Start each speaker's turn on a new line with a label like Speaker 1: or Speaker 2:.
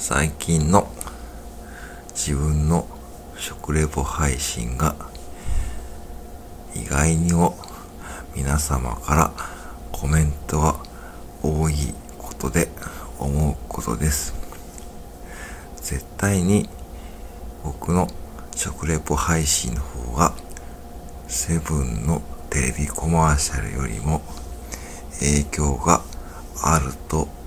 Speaker 1: 最近の自分の食レポ配信が意外にも皆様からコメントは多いことで思うことです。絶対に僕の食レポ配信の方がセブンのテレビコマーシャルよりも影響があると思います